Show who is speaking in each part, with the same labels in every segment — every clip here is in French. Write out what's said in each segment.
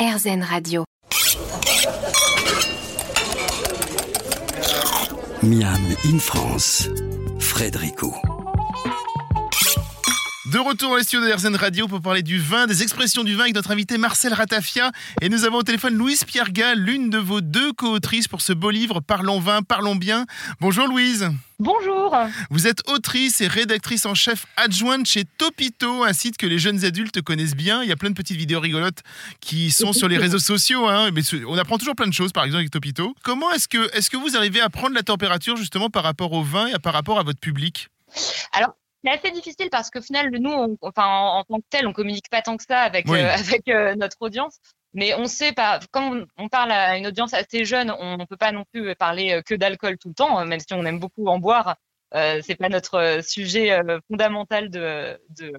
Speaker 1: RZN Radio.
Speaker 2: Miam in France, Frédérico.
Speaker 3: De retour dans les studios de RZN Radio pour parler du vin, des expressions du vin avec notre invité Marcel Ratafia. Et nous avons au téléphone Louise Pierre Gall, l'une de vos deux co-autrices pour ce beau livre Parlons vin, parlons bien. Bonjour Louise.
Speaker 4: Bonjour.
Speaker 3: Vous êtes autrice et rédactrice en chef adjointe chez Topito, un site que les jeunes adultes connaissent bien. Il y a plein de petites vidéos rigolotes qui sont sur les réseaux sociaux. hein. Mais on apprend toujours plein de choses, par exemple avec Topito. Comment est-ce que, est que vous arrivez à prendre la température justement par rapport au vin et par rapport à votre public?
Speaker 4: Alors, c'est assez difficile parce qu'au final, nous, on- enfin, en, en tant que tel, on communique pas tant que ça avec,
Speaker 3: Oui.
Speaker 4: euh, avec euh, notre audience. Mais on sait pas, quand on- parle à une audience assez jeune, on ne peut pas non plus parler euh, que d'alcool tout le temps, euh, même si on aime beaucoup en boire. Euh, c'est pas notre sujet fondamental de, de,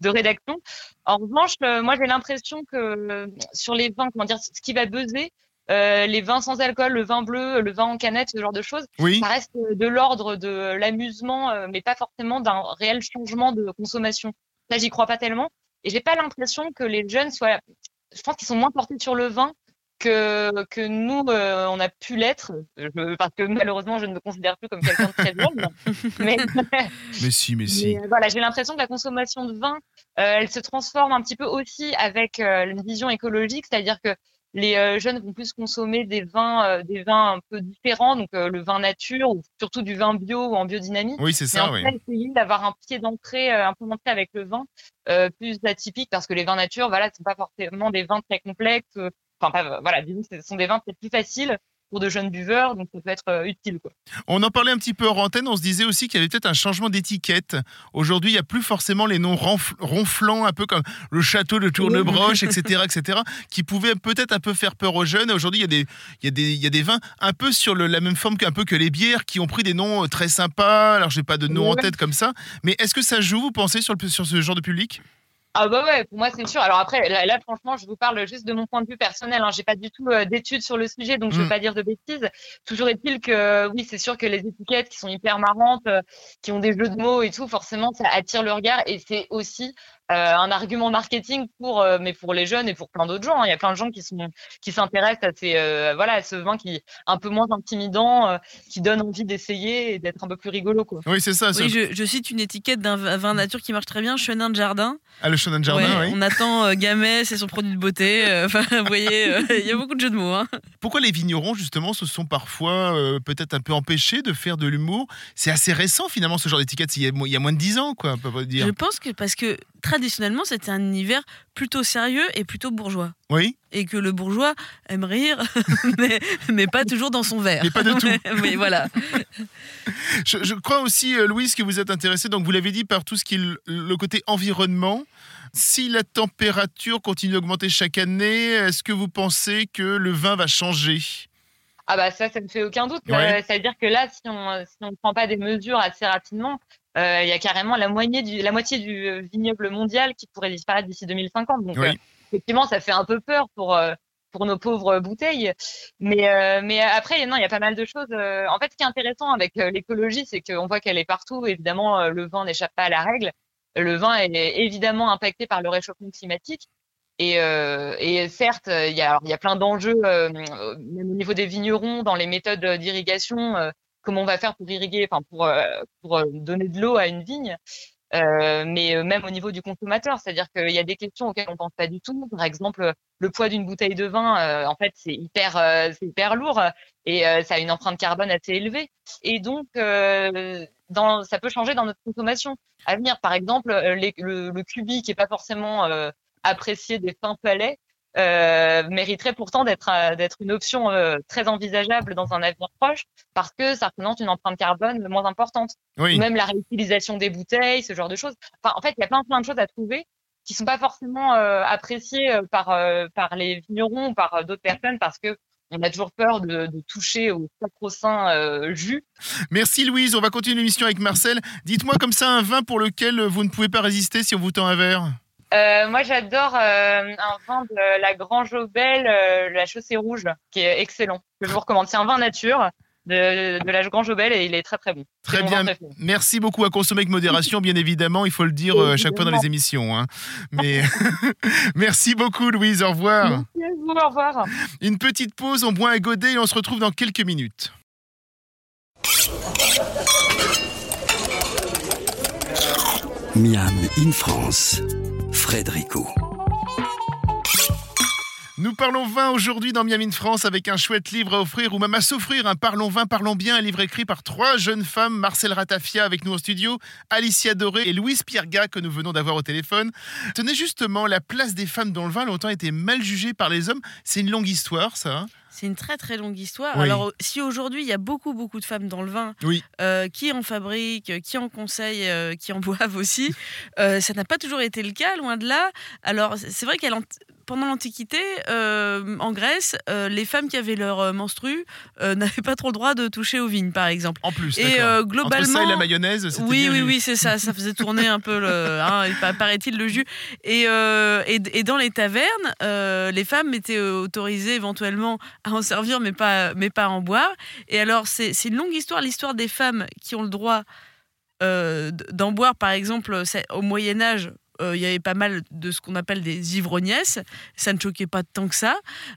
Speaker 4: de rédaction. En revanche, moi, j'ai l'impression que sur les vins, comment dire, ce qui va buzzer, euh, les vins sans alcool, le vin bleu, le vin en canette, ce genre de choses,
Speaker 3: Oui
Speaker 4: ça reste de l'ordre de l'amusement, euh, mais pas forcément d'un réel changement de consommation. Là, j'y crois pas tellement. Et j'ai pas l'impression que les jeunes soient. Je pense qu'ils sont moins portés sur le vin que, que nous, euh, on a pu l'être. Parce que malheureusement, je ne me considère plus comme quelqu'un de très jeune. mais
Speaker 3: Mais si, mais si.
Speaker 4: mais, euh, voilà, j'ai l'impression que la consommation de vin, euh, elle se transforme un petit peu aussi avec euh, une vision écologique, c'est-à-dire que les euh, jeunes vont plus consommer des vins, euh, des vins un peu différents, donc euh, le vin nature ou surtout du vin bio ou en biodynamie.
Speaker 3: Oui, c'est
Speaker 4: Mais
Speaker 3: ça,
Speaker 4: en
Speaker 3: oui.
Speaker 4: essayer d'avoir un pied d'entrée, euh, un peu d'entrée avec le vin, euh, plus atypique, parce que les vins nature, voilà, ce sont pas forcément des vins très complexes. Enfin, pas, voilà, disons ce sont des vins peut-être plus faciles pour de jeunes buveurs, donc ça peut être euh, utile. Quoi.
Speaker 3: On en parlait un petit peu hors antenne, on se disait aussi qu'il y avait peut-être un changement d'étiquette. Aujourd'hui, il n'y a plus forcément les noms ronf- ronflants, un peu comme le château de Tournebroche, etc., etc., qui pouvaient peut-être un peu faire peur aux jeunes. Aujourd'hui, il y, a des- il y, a des- il y a des vins un peu sur le- la même forme qu'un peu que les bières, qui ont pris des noms euh, très sympas. Alors, je n'ai pas de nom en tête comme ça, mais est-ce que ça joue, vous pensez, sur, le, sur ce genre de public?
Speaker 4: Ah bah ouais, pour moi c'est sûr. Alors après, là, là, franchement, je vous parle juste de mon point de vue personnel. Hein. J'ai pas du tout euh, d'études sur le sujet, donc je
Speaker 3: Mm.
Speaker 4: veux pas dire de bêtises. Toujours est-il que oui, c'est sûr que les étiquettes qui sont hyper marrantes, euh, qui ont des jeux de mots et tout, forcément, ça attire le regard et c'est aussi un argument marketing pour, euh, mais pour les jeunes et pour plein d'autres gens. hein. Il y a plein de gens qui sont qui s'intéressent à ces euh, voilà à ce vin qui est un peu moins intimidant, euh, qui donne envie d'essayer et d'être un peu plus rigolo quoi.
Speaker 3: Oui, c'est ça.
Speaker 5: Oui, je, je cite une étiquette d'un vin nature qui marche très bien, Chenin de Jardin.
Speaker 3: Ah, le Chenin de Jardin,
Speaker 5: Ouais,
Speaker 3: oui.
Speaker 5: On attend euh, Gamay, c'est son produit de beauté. euh, Enfin, vous voyez, euh, il y a beaucoup de jeux de mots. hein.
Speaker 3: Pourquoi les vignerons, justement, se sont parfois euh, peut-être un peu empêchés de faire de l'humour? C'est assez récent, finalement, ce genre d'étiquette. Il y a, mo- il y a moins de 10 ans, quoi, on peut pas dire.
Speaker 5: Je pense que parce que traditionnellement, c'était un univers plutôt sérieux et plutôt bourgeois.
Speaker 3: Oui
Speaker 5: Et que le bourgeois aime rire, mais, mais pas toujours dans son verre.
Speaker 3: Mais pas de tout.
Speaker 5: Mais voilà.
Speaker 3: Je, je crois aussi, euh, Louise, que vous êtes intéressée, donc vous l'avez dit, par tout ce qui est le, côté environnement. Si la température continue d'augmenter chaque année, est-ce que vous pensez que le vin va changer?
Speaker 4: Ah bah ça, ça ne fait aucun doute.
Speaker 3: Ouais.
Speaker 4: Euh, C'est-à-dire que là, si on si on ne prend pas des mesures assez rapidement, euh, il y a carrément la moitié du la moitié du euh, vignoble mondial qui pourrait disparaître d'ici 2050. Donc
Speaker 3: Oui.
Speaker 4: euh, effectivement, ça fait un peu peur pour euh, pour nos pauvres bouteilles. Mais euh, mais après, non, il y a pas mal de choses. euh, En fait, ce qui est intéressant avec euh, l'écologie, c'est qu'on voit qu'elle est partout. Évidemment, euh, le vin n'échappe pas à la règle. Le vin est évidemment impacté par le réchauffement climatique. Et, euh, et certes, euh, il y a, alors, il y a plein d'enjeux, euh, euh, même au niveau des vignerons, dans les méthodes euh, d'irrigation, euh, comment on va faire pour irriguer, enfin pour, euh, pour euh, donner de l'eau à une vigne. Euh, mais euh, même au niveau du consommateur, c'est-à-dire qu'il y a des questions auxquelles on pense pas du tout. Par exemple, le poids d'une bouteille de vin, euh, en fait, c'est hyper, euh, c'est hyper lourd et ça a une empreinte carbone assez élevée. Et donc, dans, ça peut changer dans notre consommation à venir. Par exemple, le, le cubi qui est pas forcément apprécié des fins palais euh, mériterait pourtant d'être euh, d'être une option euh, très envisageable dans un avenir proche parce que ça représente une empreinte carbone moins importante.
Speaker 3: Oui.
Speaker 4: Ou même la réutilisation des bouteilles, ce genre de choses. Enfin, en fait, il y a plein plein de choses à trouver qui sont pas forcément appréciées par par les vignerons ou par d'autres personnes parce que on a toujours peur de, de toucher au sacro-saint euh, jus.
Speaker 3: Merci, Louise. On va continuer l'émission avec Marcel. Dites-moi comme ça un vin pour lequel vous ne pouvez pas résister si on vous tend un verre.
Speaker 4: Euh, moi, j'adore euh, un vin de la Grange Aubel, euh, la Chaussée Rouge, qui est excellent. Que je vous recommande. C'est un vin nature. de, de l'âge grand Jobel et il est très très bon.
Speaker 3: Très bien. Merci beaucoup à consommer avec modération, bien évidemment, il faut le dire euh, à chaque fois dans les émissions. hein. Mais merci beaucoup, Louise. Au revoir.
Speaker 4: Merci à vous, au revoir.
Speaker 3: Une petite pause, on boit un godet et on se retrouve dans quelques minutes.
Speaker 2: Miam in France, Frédérico.
Speaker 3: Nous parlons vin aujourd'hui dans Miami France avec un chouette livre à offrir ou même à s'offrir. Un Parlons vin, parlons bien, un livre écrit par trois jeunes femmes. Marcel Ratafia avec nous en studio, Alicia Doré et Louise Pierga que nous venons d'avoir au téléphone. Tenez justement, la place des femmes dans le vin a longtemps été mal jugée par les hommes. C'est une longue histoire, ça. hein?
Speaker 5: C'est une très très longue histoire.
Speaker 3: Oui.
Speaker 5: Alors, si aujourd'hui il y a beaucoup beaucoup de femmes dans le vin,
Speaker 3: Oui.
Speaker 5: euh, qui en fabriquent, qui en conseillent, euh, qui en boivent aussi, euh, ça n'a pas toujours été le cas, loin de là. Alors, c'est vrai qu'à l'ant- pendant l'Antiquité, euh, en Grèce, euh, les femmes qui avaient leur euh, menstru n'avaient pas trop le droit de toucher aux vignes, par exemple.
Speaker 3: En plus,
Speaker 5: Et
Speaker 3: Entre
Speaker 5: globalement,
Speaker 3: ça et la mayonnaise, c'était
Speaker 5: oui, oui, oui, c'est ça. Ça faisait tourner un peu, le, hein, paraît-il, le jus. Et, et, et dans les tavernes, les femmes étaient autorisées éventuellement à en servir, mais pas, mais pas à en boire. Et alors, c'est une longue histoire, l'histoire des femmes qui ont le droit euh, d'en boire. Par exemple, au Moyen Âge, euh, il y avait pas mal de ce qu'on appelle des ivrognesses. Ça ne choquait pas tant que ça.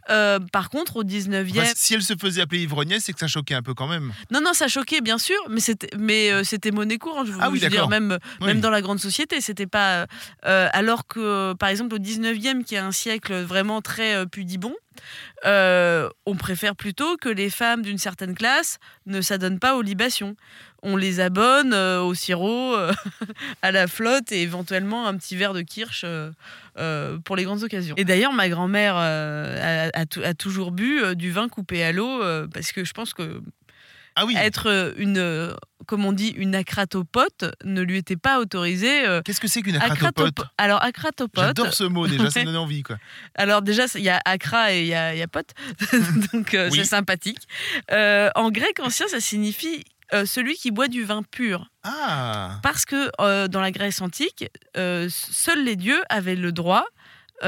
Speaker 5: Euh, par contre, au 19e...
Speaker 3: Enfin, si elle se faisait appeler ivrognesse, c'est que ça choquait un peu quand même.
Speaker 5: Non, non, ça choquait, bien sûr, mais c'était, mais euh, c'était monnaie courante. Je,
Speaker 3: Ah oui,
Speaker 5: je veux dire, même,
Speaker 3: Oui.
Speaker 5: même dans la grande société, c'était pas. alors que, par exemple, au 19e, qui est un siècle vraiment très pudibond, on préfère plutôt que les femmes d'une certaine classe ne s'adonnent pas aux libations. On les abonne euh, au sirop, euh, à la flotte et éventuellement un petit verre de kirsch euh, pour les grandes occasions. Et d'ailleurs, ma grand-mère a, a tou- a toujours bu du vin coupé à l'eau parce que je pense que
Speaker 3: Ah oui.
Speaker 5: être une, comme on dit, une acratopote ne lui était pas autorisé. euh,
Speaker 3: Qu'est-ce que c'est qu'une
Speaker 5: acratopo-
Speaker 3: acratopote?
Speaker 5: Alors, acratopote.
Speaker 3: J'adore ce mot déjà, ça donne envie. Quoi.
Speaker 5: Alors, déjà, il y a acra et il y a, il y a pote. Donc, euh,
Speaker 3: Oui.
Speaker 5: c'est sympathique. Euh, en grec ancien, ça signifie euh, celui qui boit du vin pur.
Speaker 3: Ah
Speaker 5: Parce que euh, dans la Grèce antique, euh, seuls les dieux avaient le droit,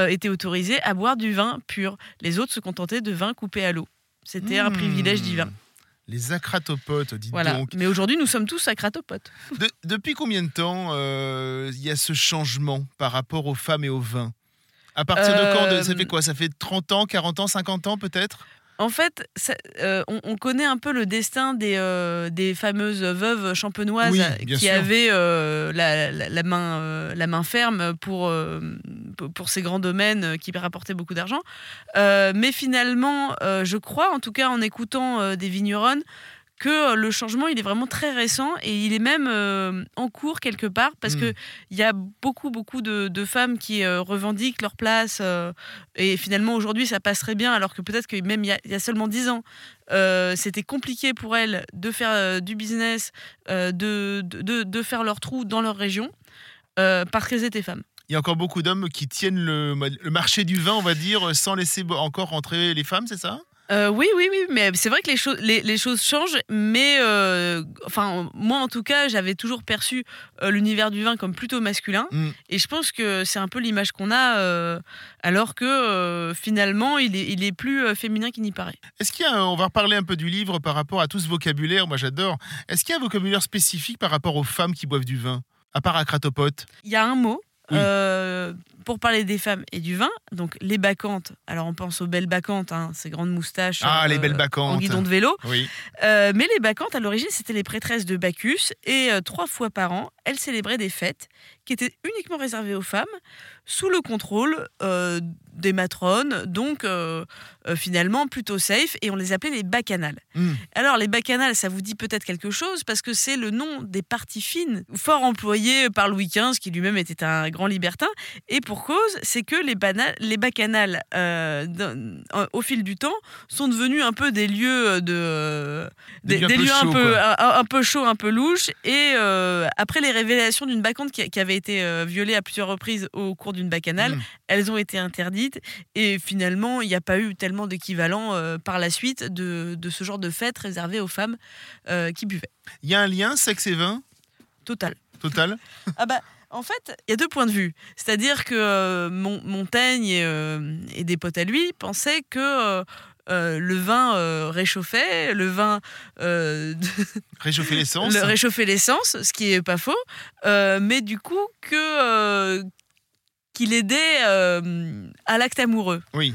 Speaker 5: étaient autorisés à boire du vin pur. Les autres se contentaient de vin coupé à l'eau. C'était un
Speaker 3: Hmm.
Speaker 5: privilège divin.
Speaker 3: Les acratopotes, dites
Speaker 5: Voilà.
Speaker 3: donc.
Speaker 5: Mais aujourd'hui, nous sommes tous acratopotes.
Speaker 3: De- depuis combien de temps il y a ce changement par rapport aux femmes et au vin? À partir de quand? De- Ça fait quoi? Ça fait 30 ans, 40 ans, 50 ans peut-être?
Speaker 5: En fait, ça- euh, on, on connaît un peu le destin des, euh, des fameuses veuves champenoises
Speaker 3: Oui,
Speaker 5: qui
Speaker 3: sûr.
Speaker 5: avaient euh, la, la- la main, la main ferme pour, pour- ces grands domaines qui rapportaient beaucoup d'argent. Mais finalement, je crois, en tout cas en écoutant des vigneronnes, que euh, le changement il est vraiment très récent et il est même euh, en cours quelque part parce
Speaker 3: Mm.
Speaker 5: que il y a beaucoup beaucoup de, de femmes qui euh, revendiquent leur place euh, et finalement aujourd'hui ça passerait bien alors que peut-être que même il y a, il y a seulement 10 ans c'était compliqué pour elles de faire du business de, de, de faire leur trou dans leur région parce qu'elles étaient femmes.
Speaker 3: Il y a encore beaucoup d'hommes qui tiennent le, le marché du vin, on va dire, sans laisser encore rentrer les femmes, c'est ça?
Speaker 5: Euh, oui, oui, oui, mais c'est vrai que les, choses les, les choses changent, mais euh, enfin, moi en tout cas, j'avais toujours perçu euh, l'univers du vin comme plutôt masculin,
Speaker 3: Mm.
Speaker 5: et je pense que c'est un peu l'image qu'on a, alors que finalement, il est, il est plus féminin qu'il n'y paraît.
Speaker 3: Est-ce qu'il y a, un- on va reparler un peu du livre par rapport à tout ce vocabulaire, moi j'adore. Est-ce qu'il y a un vocabulaire spécifique par rapport aux femmes qui boivent du vin À part acratopote
Speaker 5: Il y a un mot.
Speaker 3: Oui.
Speaker 5: euh, pour parler des femmes et du vin, donc les bacchantes. Alors on pense aux belles bacchantes, hein, ces grandes moustaches.
Speaker 3: Ah, les belles
Speaker 5: En
Speaker 3: bacchantes.
Speaker 5: guidon de vélo.
Speaker 3: Oui.
Speaker 5: Euh, mais les bacchantes, à l'origine, c'était les prêtresses de Bacchus et euh, trois fois par an, elles célébraient des fêtes qui étaient uniquement réservées aux femmes sous le contrôle euh, des matrones, donc euh, euh, finalement plutôt safe, et on les appelait les bacchanales.
Speaker 3: Mm.
Speaker 5: Alors les bacchanales, ça vous dit peut-être quelque chose parce que c'est le nom des parties fines, fort employé par Louis XV, qui lui-même était un grand libertin, et pour cause, c'est que les, les bacchanales, au fil du temps, sont devenus un peu des lieux de
Speaker 3: Des
Speaker 5: des,
Speaker 3: lieux un peu
Speaker 5: lieux un peu un, un peu chauds, un peu louches. Et après les révélations d'une bacchante qui, qui avait été euh, violée à plusieurs reprises au cours d'une bacchanale,
Speaker 3: Mm.
Speaker 5: elles ont été interdites. Et finalement, il n'y a pas eu tellement d'équivalent euh, par la suite de, de ce genre de fête réservée aux femmes euh, qui buvaient.
Speaker 3: Il y a un lien sexe et vin?
Speaker 5: Total.
Speaker 3: total
Speaker 5: Ah bah, En fait, il y a deux points de vue. C'est-à-dire que euh, Mon- Montaigne et, euh, et des potes à lui pensaient que euh, euh, le vin euh, réchauffait, le vin euh,
Speaker 3: Réchauffer l'essence.
Speaker 5: le réchauffait l'essence, ce qui est pas faux, euh, mais du coup que qu'il aidait à l'acte amoureux.
Speaker 3: Oui.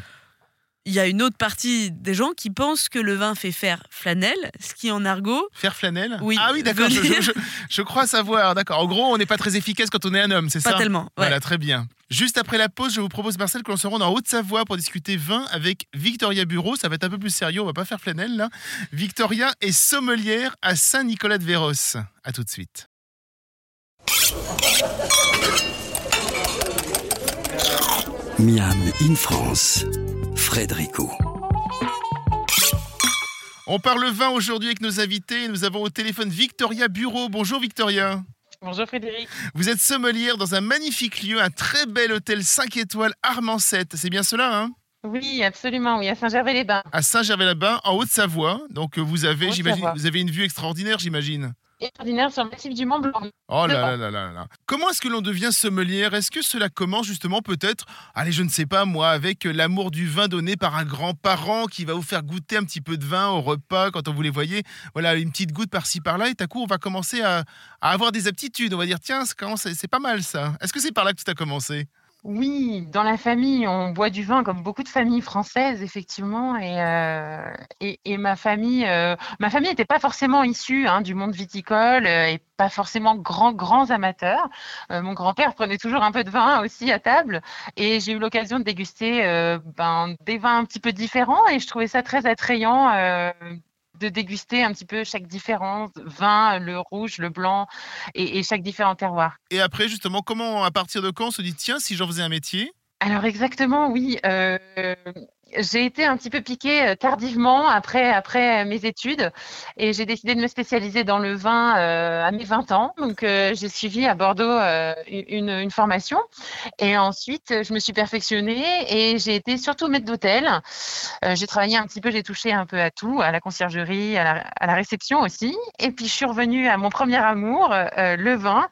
Speaker 5: Il y a une autre partie des gens qui pensent que le vin fait faire flanelle, ce qui en argot
Speaker 3: Faire flanelle
Speaker 5: Oui,
Speaker 3: Ah oui, d'accord. Je,
Speaker 5: venir.
Speaker 3: je- je- je crois savoir. D'accord. En gros, on n'est pas très efficace quand on est un homme, c'est
Speaker 5: pas
Speaker 3: ça
Speaker 5: tellement. ouais.
Speaker 3: Voilà, très bien. Juste après la pause, je vous propose, Marcel, que l'on se rende en Haute-Savoie pour discuter vin avec Victoria Bureau. Ça va être un peu plus sérieux, on va pas faire flanelle là. Victoria est sommelière à Saint-Nicolas-de-Véros. À tout de suite.
Speaker 2: Miam in France, Frédérico.
Speaker 3: On parle vin aujourd'hui avec nos invités. Nous avons au téléphone Victoria Bureau. Bonjour Victoria.
Speaker 1: Bonjour Frédéric.
Speaker 3: Vous êtes sommelière dans un magnifique lieu, un très bel hôtel 5 étoiles Armancet. C'est bien cela, hein?
Speaker 1: Oui, absolument, oui, à Saint-Gervais-les-Bains.
Speaker 3: À Saint-Gervais-les-Bains, en Haute-Savoie. Donc vous avez, j'imagine, vous avez une vue extraordinaire, j'imagine.
Speaker 1: Extraordinaire sur le massif du Mont Blanc.
Speaker 3: Oh là là là là là. Comment est-ce que l'on devient sommelière? Est-ce que cela commence justement peut-être, allez, je ne sais pas moi, avec euh, l'amour du vin donné par un grand-parent qui va vous faire goûter un petit peu de vin au repas quand on vous les voyait Voilà, une petite goutte par-ci par-là et à coup on va commencer à, à avoir des aptitudes. On va dire tiens, c'est pas mal ça. Est-ce que c'est par là que tout a commencé?
Speaker 1: Oui, dans la famille, on boit du vin comme beaucoup de familles françaises, effectivement. Et, euh, et, et ma famille, euh, ma famille n'était pas forcément issue hein, du monde viticole euh, et pas forcément grands, amateurs. Euh, mon grand-père prenait toujours un peu de vin aussi à table et j'ai eu l'occasion de déguster euh, ben, des vins un petit peu différents et je trouvais ça très attrayant. Euh, de déguster un petit peu chaque différence, vin, le rouge, le blanc et, et chaque différent terroir.
Speaker 3: Et après justement, comment, à partir de quand on se dit tiens, si j'en faisais un métier
Speaker 1: Alors exactement, oui. euh, j'ai été un petit peu piquée euh, tardivement après, après mes études et j'ai décidé de me spécialiser dans le vin euh, à mes 20 ans. Donc euh, j'ai suivi à Bordeaux euh, une, une formation et ensuite je me suis perfectionnée et j'ai été surtout maître d'hôtel. Euh, j'ai travaillé un petit peu, j'ai touché un peu à tout, à la conciergerie, à la, à la réception aussi. Et puis je suis revenue à mon premier amour, le vin.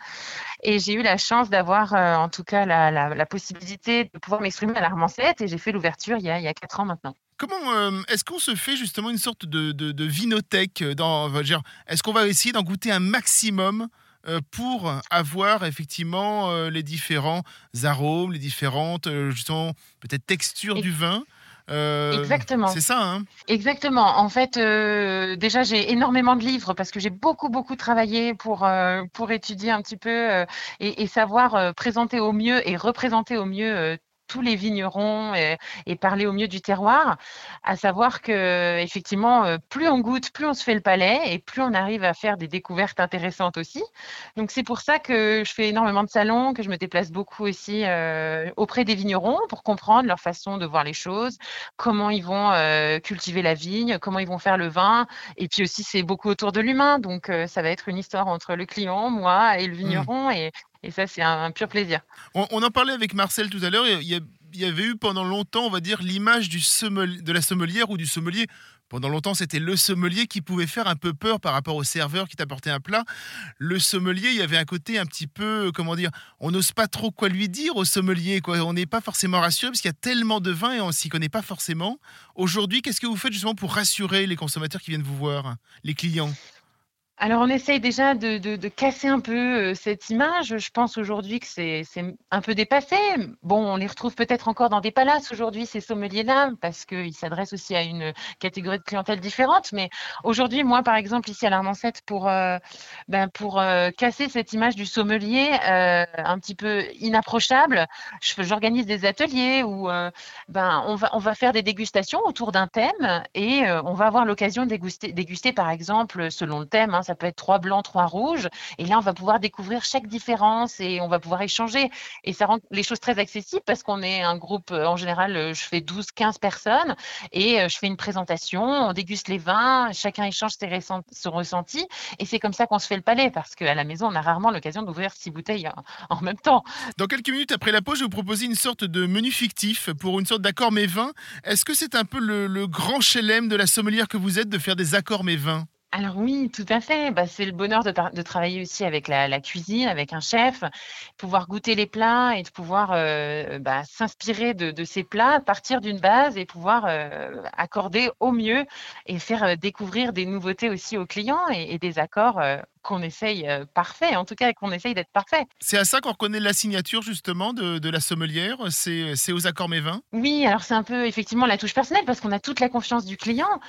Speaker 1: Et j'ai eu la chance d'avoir, euh, en tout cas, la, la- la possibilité de pouvoir m'exprimer à l'Armancette. Et j'ai fait l'ouverture il y a, il y a quatre ans maintenant.
Speaker 3: Comment euh, est-ce qu'on se fait justement une sorte de, de, de vinothèque dans, dire, Est-ce qu'on va essayer d'en goûter un maximum euh, pour avoir effectivement euh, les différents arômes, les différentes euh, justement peut-être textures
Speaker 1: Ex-
Speaker 3: du vin? Euh,
Speaker 1: Exactement.
Speaker 3: C'est ça, hein
Speaker 1: Exactement. En fait, euh, déjà, j'ai énormément de livres parce que j'ai beaucoup, beaucoup travaillé pour, euh, pour étudier un petit peu et, et savoir présenter au mieux et représenter au mieux tous les vignerons et, et parler au mieux du terroir. À savoir que, effectivement, euh, plus on goûte, plus on se fait le palais et plus on arrive à faire des découvertes intéressantes aussi. Donc, c'est pour ça que je fais énormément de salons, que je me déplace beaucoup aussi euh, auprès des vignerons pour comprendre leur façon de voir les choses comment ils vont euh, cultiver la vigne, comment ils vont faire le vin. Et puis aussi, c'est beaucoup autour de l'humain. Donc, euh, ça va être une histoire entre le client, moi et le vigneron. Et, et ça, c'est un, pur plaisir.
Speaker 3: on, en parlait avec Marcel tout à l'heure. Il y, avait eu pendant longtemps, on va dire, l'image du de la sommelière ou du sommelier. Pendant longtemps, c'était le sommelier qui pouvait faire un peu peur par rapport au serveur qui t'apportait un plat. Le sommelier, il y avait un côté un petit peu, comment dire, on n'ose pas trop quoi lui dire au sommelier. On n'est pas forcément rassuré parce qu'il y a tellement de vin et on s'y connaît pas forcément. Aujourd'hui, qu'est-ce que vous faites justement pour rassurer les consommateurs qui viennent vous voir, les clients?
Speaker 1: Alors, on essaye déjà de, casser un peu euh, cette image. Je pense aujourd'hui que c'est un peu dépassé. Bon, on les retrouve peut-être encore dans des palaces aujourd'hui, ces sommeliers-là, parce qu'ils s'adressent aussi à une catégorie de clientèle différente. Mais aujourd'hui, moi, par exemple, ici à l'Armancette, pour, euh, ben, euh, casser cette image du sommelier un petit peu inapprochable, j'organise des ateliers où ben, on, va, on va faire des dégustations autour d'un thème et on va avoir l'occasion de déguster, déguster, par exemple, selon le thème, hein, ça peut être trois blancs, trois rouges. Et là, on va pouvoir découvrir chaque différence et on va pouvoir échanger. Et ça rend les choses très accessibles parce qu'on est un groupe, euh, en général, euh, je fais 12, 15 personnes et euh, je fais une présentation, on déguste les vins, chacun échange ses ressent- son ressenti. Et c'est comme ça qu'on se fait le palais parce qu'à la maison, on a rarement l'occasion d'ouvrir six bouteilles en, même temps.
Speaker 3: Dans quelques minutes après la pause, je vous proposer une sorte de menu fictif pour une sorte d'accord mais vin. Est-ce que c'est un peu le, le grand chelem de la sommelière que vous êtes de faire des accords mais vins?
Speaker 1: Alors oui, tout à fait. Bah, c'est le bonheur de, travailler aussi avec la, cuisine, avec un chef, pouvoir goûter les plats et de pouvoir euh, bah, s'inspirer de, ces plats, partir d'une base et pouvoir euh, accorder au mieux et faire euh, découvrir des nouveautés aussi aux clients et, des accords qu'on essaye euh, parfaits, en tout cas qu'on essaye d'être parfait.
Speaker 3: C'est à ça qu'on reconnaît la signature justement de, de la sommelière, c'est aux accords mes vins.
Speaker 1: Oui, alors c'est un peu effectivement la touche personnelle parce qu'on a toute la confiance du client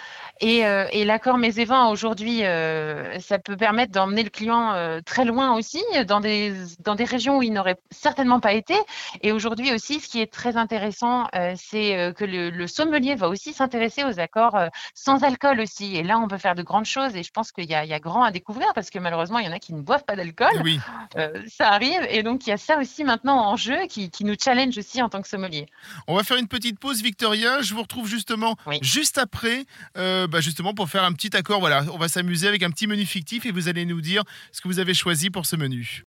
Speaker 1: et, euh, et l'accord Mets et Vins aujourd'hui, euh, ça peut permettre d'emmener le client euh, très loin aussi, dans des, dans des régions où il n'aurait certainement pas été. Et aujourd'hui aussi, ce qui est très intéressant, c'est que le, le sommelier va aussi s'intéresser aux accords sans alcool aussi. Et là, on peut faire de grandes choses et je pense qu'il y y a grand à découvrir parce que malheureusement, il y en a qui ne boivent pas d'alcool.
Speaker 3: Oui.
Speaker 1: Euh, ça arrive et donc il y a ça aussi maintenant en jeu qui, qui nous challenge aussi en tant que sommelier.
Speaker 3: On va faire une petite pause, Victoria. Je vous retrouve justement
Speaker 1: Oui.
Speaker 3: juste après, euh, bah, justement pour faire un petit accord. Voilà, on va s'amuser avec un petit menu fictif et vous allez nous dire ce que vous avez choisi pour ce menu.